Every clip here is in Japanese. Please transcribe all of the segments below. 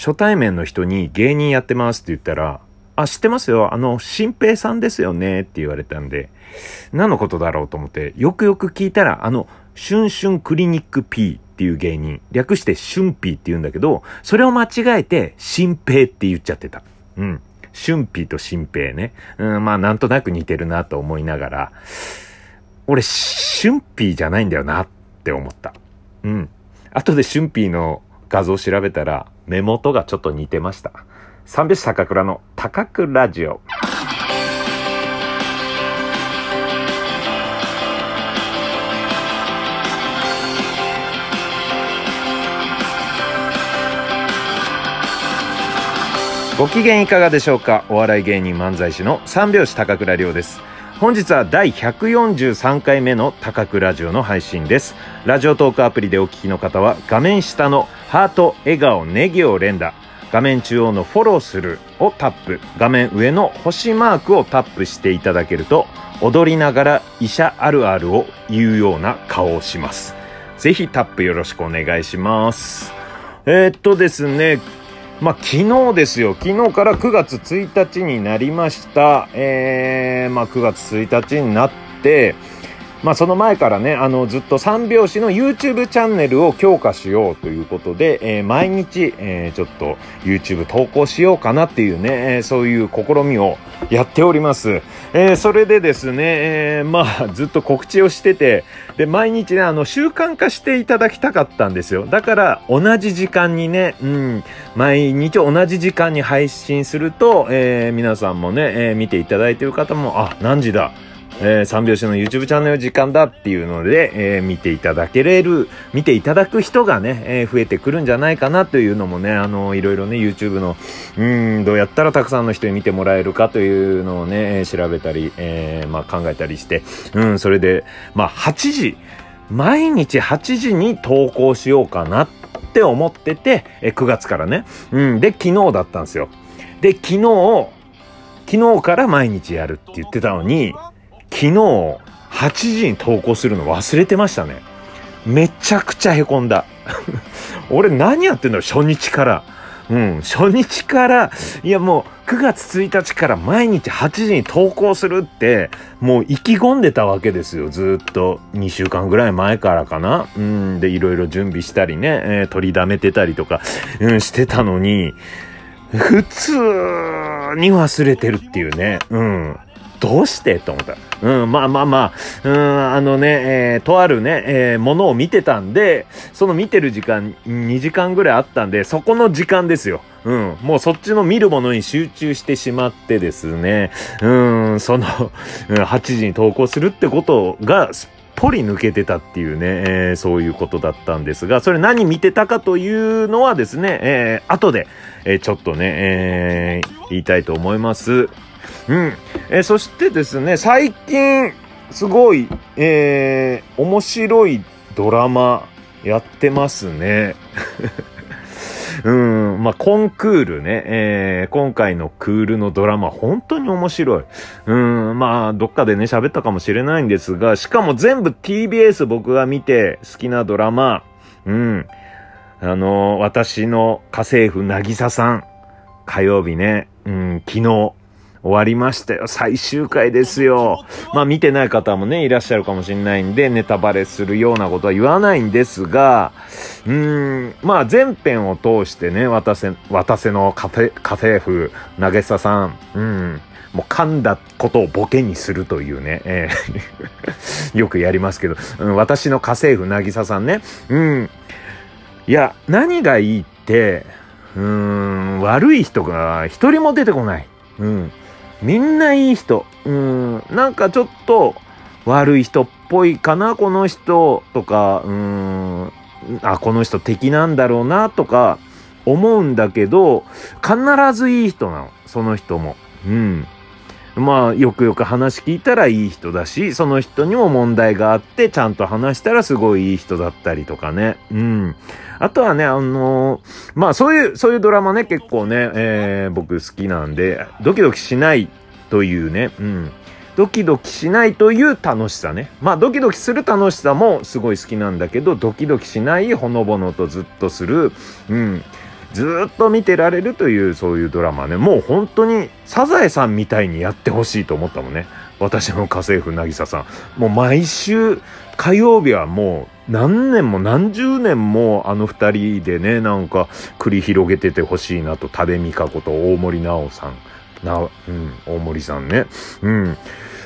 初対面の人に芸人やってますって言ったら、あ、知ってますよ。あの、新平さんですよねって言われたんで、何のことだろうと思って、よくよく聞いたら、あの、シュンシュンクリニック P っていう芸人、略してシュンピーって言うんだけど、それを間違えて、新平って言っちゃってた。うん。春ーと新平ね。うん、まあなんとなく似てるなと思いながら、俺、春ーじゃないんだよなって思った。うん。後で春ーの画像調べたら、目元がちょっと似てました。三拍子高倉の高倉ラジオ。ご機嫌いかがでしょうか？お笑い芸人漫才師の三拍子高倉涼です。本日は第143回目の高倉ラジオの配信です。ラジオトークアプリでお聞きの方は画面下のハート、笑顔、ネギを連打、画面中央のフォローするをタップ、画面上の星マークをタップしていただけると、踊りながら医者あるあるを言うような顔をします。ぜひタップよろしくお願いします。えー、っとですね、まあ、昨日ですよ。昨日から9月1日になりました。えー、まあ、9月1日になって、まあその前からね、あのずっと三拍子の YouTube チャンネルを強化しようということで、えー、毎日、えー、ちょっと YouTube 投稿しようかなっていうね、えー、そういう試みをやっております。えー、それでですね、えー、まあずっと告知をしてて、で、毎日ね、あの習慣化していただきたかったんですよ。だから同じ時間にね、うん、毎日同じ時間に配信すると、えー、皆さんもね、えー、見ていただいている方も、あ、何時だ？えー、三拍子の YouTube チャンネル時間だっていうので、えー、見ていただけれる、見ていただく人がね、えー、増えてくるんじゃないかなというのもね、あの、いろいろね、YouTube の、うん、どうやったらたくさんの人に見てもらえるかというのをね、調べたり、えー、まあ考えたりして、うん、それで、まあ8時、毎日8時に投稿しようかなって思ってて、え9月からね。うん、で、昨日だったんですよ。で、昨日、昨日から毎日やるって言ってたのに、昨日8時に投稿するの忘れてましたね。めちゃくちゃ凹んだ。俺何やってんだろ初日から。うん、初日から、いやもう9月1日から毎日8時に投稿するって、もう意気込んでたわけですよ。ずっと2週間ぐらい前からかな。うん、で、いろいろ準備したりね、えー、取りだめてたりとか、うん、してたのに、普通に忘れてるっていうね。うん。どうして？と思った。うん、まあまあまあ、うん、あのね、えー、とあるね、えー、ものを見てたんで、その見てる時間、2時間ぐらいあったんで、そこの時間ですよ。うん、もうそっちの見るものに集中してしまってですね、うん、その、8時に投稿するってことが、すっぽり抜けてたっていうね、えー、そういうことだったんですが、それ何見てたかというのはですね、えー、後で、えー、ちょっとね、えー、言いたいと思います。うん。えー、そしてですね、最近、すごい、えー、面白いドラマやってますね。うん、まあ、コンクールね、えー、今回のクールのドラマ、本当に面白い。うん、まあ、どっかでね、喋ったかもしれないんですが、しかも全部 TBS 僕が見て好きなドラマ、うん、あのー、私の家政婦なぎささん、火曜日ね、うん、昨日、終わりましたよ。最終回ですよ。まあ見てない方もね、いらっしゃるかもしれないんで、ネタバレするようなことは言わないんですが、うーん、まあ全編を通してね、渡せ、渡せの家庭、家政婦、投げささん、うん、もう噛んだことをボケにするというね、えー よくやりますけど、うん、私の家政婦、なぎささんね、うん、いや、何がいいって、うーん、悪い人が一人も出てこない。うん。みんないい人。うん、なんかちょっと悪い人っぽいかな、この人とか、うん、あ、この人敵なんだろうなとか思うんだけど、必ずいい人なの、その人も。うん。まあ、よくよく話聞いたらいい人だし、その人にも問題があって、ちゃんと話したらすごいいい人だったりとかね。うん。あとはね、あのー、まあ、そういう、そういうドラマね、結構ね、えー、僕好きなんで、ドキドキしないというね、うん。ドキドキしないという楽しさね。まあ、ドキドキする楽しさもすごい好きなんだけど、ドキドキしないほのぼのとずっとする、うん。ずっと見てられるというそういうドラマね、もう本当にサザエさんみたいにやってほしいと思ったもんね。私の家政婦渚さん。もう毎週火曜日はもう何年も何十年もあの二人でね、なんか繰り広げててほしいなと、多部未華子と大森直さん。な、うん、大森さんね。うん。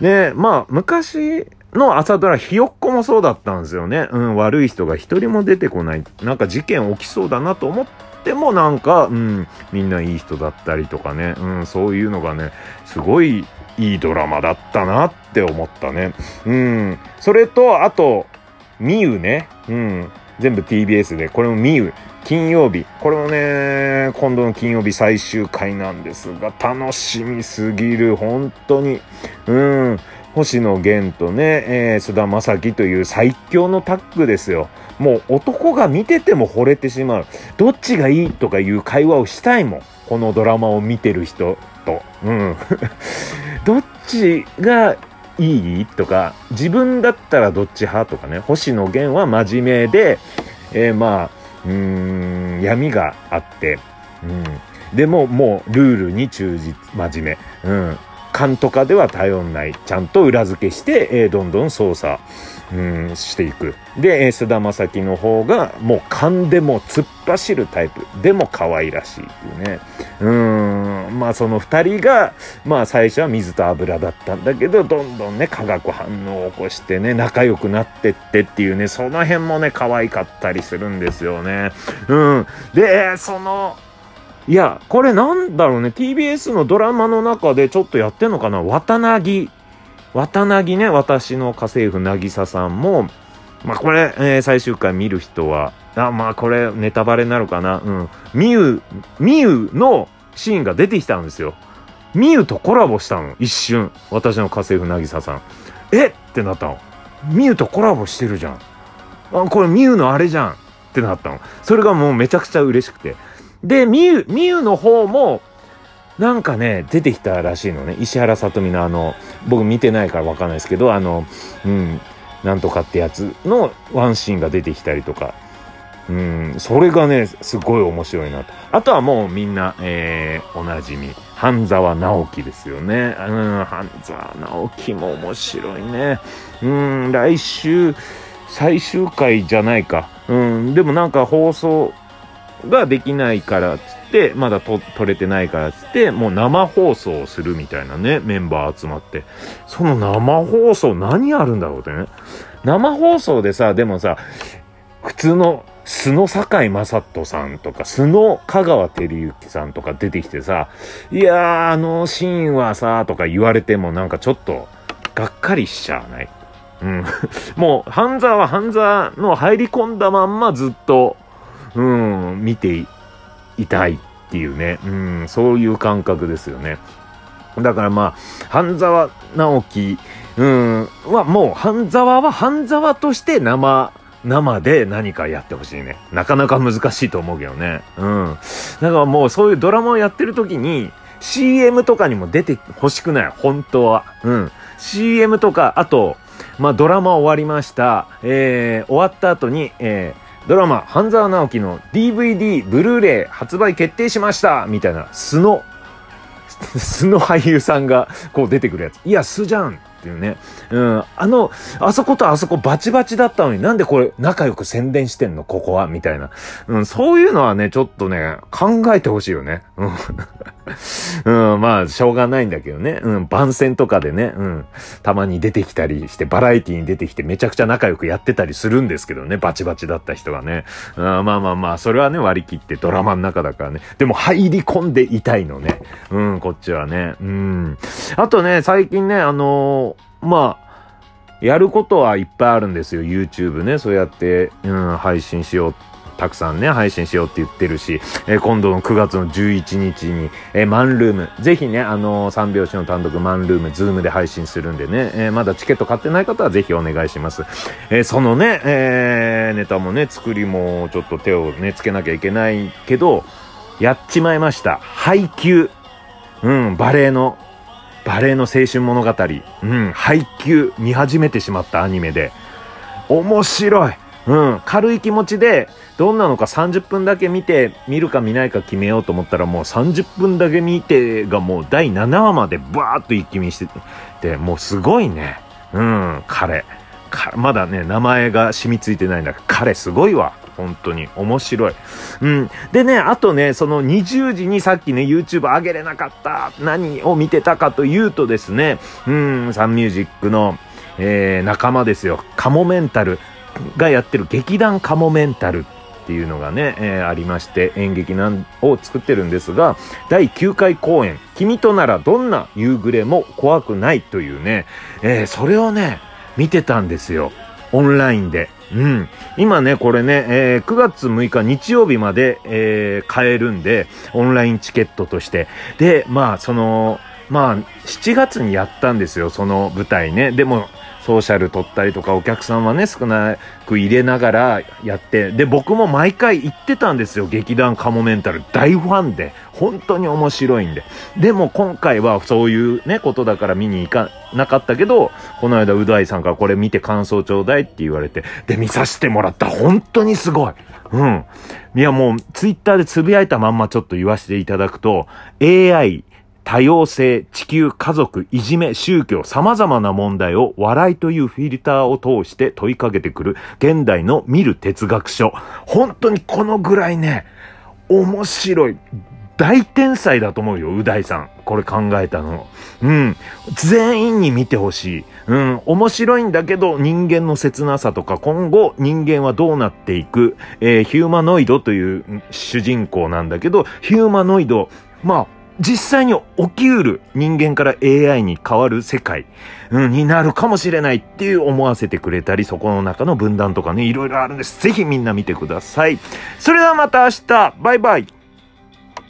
で、まあ、昔の朝ドラ、ひよっこもそうだったんですよね。うん、悪い人が一人も出てこない。なんか事件起きそうだなと思っってもなんか、うん、みんないい人だったりとかね。うん、そういうのがね、すごいいいドラマだったなって思ったね。うん。それと、あと、みゆね。うん。全部 TBS で、これもみゆ。金曜日。これもね、今度の金曜日最終回なんですが、楽しみすぎる。本当に。うん。星野源とね、えー、菅田将暉という最強のタッグですよ。もう男が見てても惚れてしまう。どっちがいいとかいう会話をしたいもん。このドラマを見てる人と。うん。どっちがいいとか、自分だったらどっち派とかね。星野源は真面目で、えー、まあ、うーん、闇があって、うん。でも、もう、ルールに忠実、真面目。うん。勘とかでは頼んない。ちゃんと裏付けして、えー、どんどん操作、うん、していく。で、菅田将暉の方が、もう勘でも突っ走るタイプ。でも可愛らしいっていうね。うん、まあその二人が、まあ最初は水と油だったんだけど、どんどんね、化学反応を起こしてね、仲良くなってってっていうね、その辺もね、可愛かったりするんですよね。うん。で、その、いや、これなんだろうね。TBS のドラマの中でちょっとやってんのかな渡なぎ。渡なぎね、私の家政婦渚ささんも、まあこれ、えー、最終回見る人は、あ、まあこれネタバレになるかな。うん。みゆ、みゆのシーンが出てきたんですよ。みゆとコラボしたの。一瞬。私の家政婦渚さん。え？ってなったの。みゆとコラボしてるじゃん。あ、これみゆのあれじゃん。ってなったの。それがもうめちゃくちゃ嬉しくて。で、みゆ、みゆの方も、なんかね、出てきたらしいのね。石原さとみのあの、僕見てないからわかんないですけど、あの、うん、なんとかってやつのワンシーンが出てきたりとか。うん、それがね、すごい面白いなと。あとはもうみんな、えー、おなじみ。半沢直樹ですよね。うん、半沢直樹も面白いね。うん、来週、最終回じゃないか。うん、でもなんか放送、ができないからっつって、まだと撮れてないからっつって、もう生放送をするみたいなね、メンバー集まって。その生放送何あるんだろうってね。生放送でさ、でもさ、普通の素の堺雅人さんとか、素の香川照之さんとか出てきてさ、いやー、あのシーンはさ、とか言われてもなんかちょっと、がっかりしちゃわない？うん。もう、半沢は半沢の入り込んだまんまずっと、うん、見ていたいっていうね、うん、そういう感覚ですよね。だからまあ、半沢直樹、うん、はもう、半沢は半沢として生、生で何かやってほしいね。なかなか難しいと思うけどね。うん。だからもうそういうドラマをやってる時に、CM とかにも出てほしくない。本当は。うん。CM とか、あと、まあドラマ終わりました。えー、終わった後に、えー、ドラマ、半沢直樹の DVD、ブルーレイ発売決定しましたみたいな素の、素の俳優さんがこう出てくるやつ。いや、素じゃんっていうね。うん。あの、あそことあそこバチバチだったのになんでこれ仲良く宣伝してんのここはみたいな。うん、そういうのはね、ちょっとね、考えてほしいよね。うん。うん、まあ、しょうがないんだけどね。うん、番宣とかでね、うん、たまに出てきたりして、バラエティに出てきてめちゃくちゃ仲良くやってたりするんですけどね、バチバチだった人がね。うん、まあまあまあ、それはね、割り切ってドラマの中だからね。でも入り込んでいたいのね。うん、こっちはね。うん。あとね、最近ね、あのー、まあ、やることはいっぱいあるんですよ。YouTube ね。そうやって、うん、配信しようたくさんね、配信しようって言ってるし、えー、今度の9月の11日に、えー、マンルーム、ぜひね、あのー、三拍子の単独マンルーム、ズームで配信するんでね、えー、まだチケット買ってない方はぜひお願いします。えー、そのね、えー、ネタもね、作りもちょっと手をね、つけなきゃいけないけど、やっちまいました。配給。うん、バレエの、バレエの青春物語。うん、配給見始めてしまったアニメで。面白い。うん、軽い気持ちで、どんなのか30分だけ見て、見るか見ないか決めようと思ったらもう30分だけ見てがもう第7話までバーっと一気見してて、もうすごいね。うん、彼。まだね、名前が染みついてないんだけど、彼すごいわ。本当に面白い。うん。でね、あとね、その20時にさっきね、YouTube 上げれなかった、何を見てたかというとですね、うん、サンミュージックの、えー、仲間ですよ。カモメンタルがやってる劇団カモメンタルっていうのがね、えー、ありまして演劇なんを作ってるんですが第9回公演「君とならどんな夕暮れも怖くない」というね、えー、それをね見てたんですよオンラインで。うん。今ね、これね、えー、9月6日日曜日まで、え、買えるんで、オンラインチケットとして。で、まあ、その、まあ、7月にやったんですよ、その舞台ね。でも、ソーシャル取ったりとか、お客さんはね、少なく入れながらやって、で、僕も毎回行ってたんですよ、劇団カモメンタル。大ファンで。本当に面白いんで。でも今回はそういうね、ことだから見に行かなかったけど、この間、う大さんからこれ見て感想ちょうだいって言われて、で、見させてもらった。本当にすごい。うん。いや、もう、ツイッターでつぶやいたまんまちょっと言わせていただくと、AI、多様性、地球、家族、いじめ、宗教、様々な問題を笑いというフィルターを通して問いかけてくる現代の見る哲学書。本当にこのぐらいね、面白い。大天才だと思うよ、う大さん。これ考えたの。うん。全員に見てほしい。うん。面白いんだけど、人間の切なさとか、今後人間はどうなっていく、えー、ヒューマノイドという主人公なんだけど、ヒューマノイド、まあ、実際に起きうる人間から AI に変わる世界、になるかもしれないっていう思わせてくれたり、そこの中の分断とかね、いろいろあるんです。ぜひみんな見てください。それではまた明日バイバイ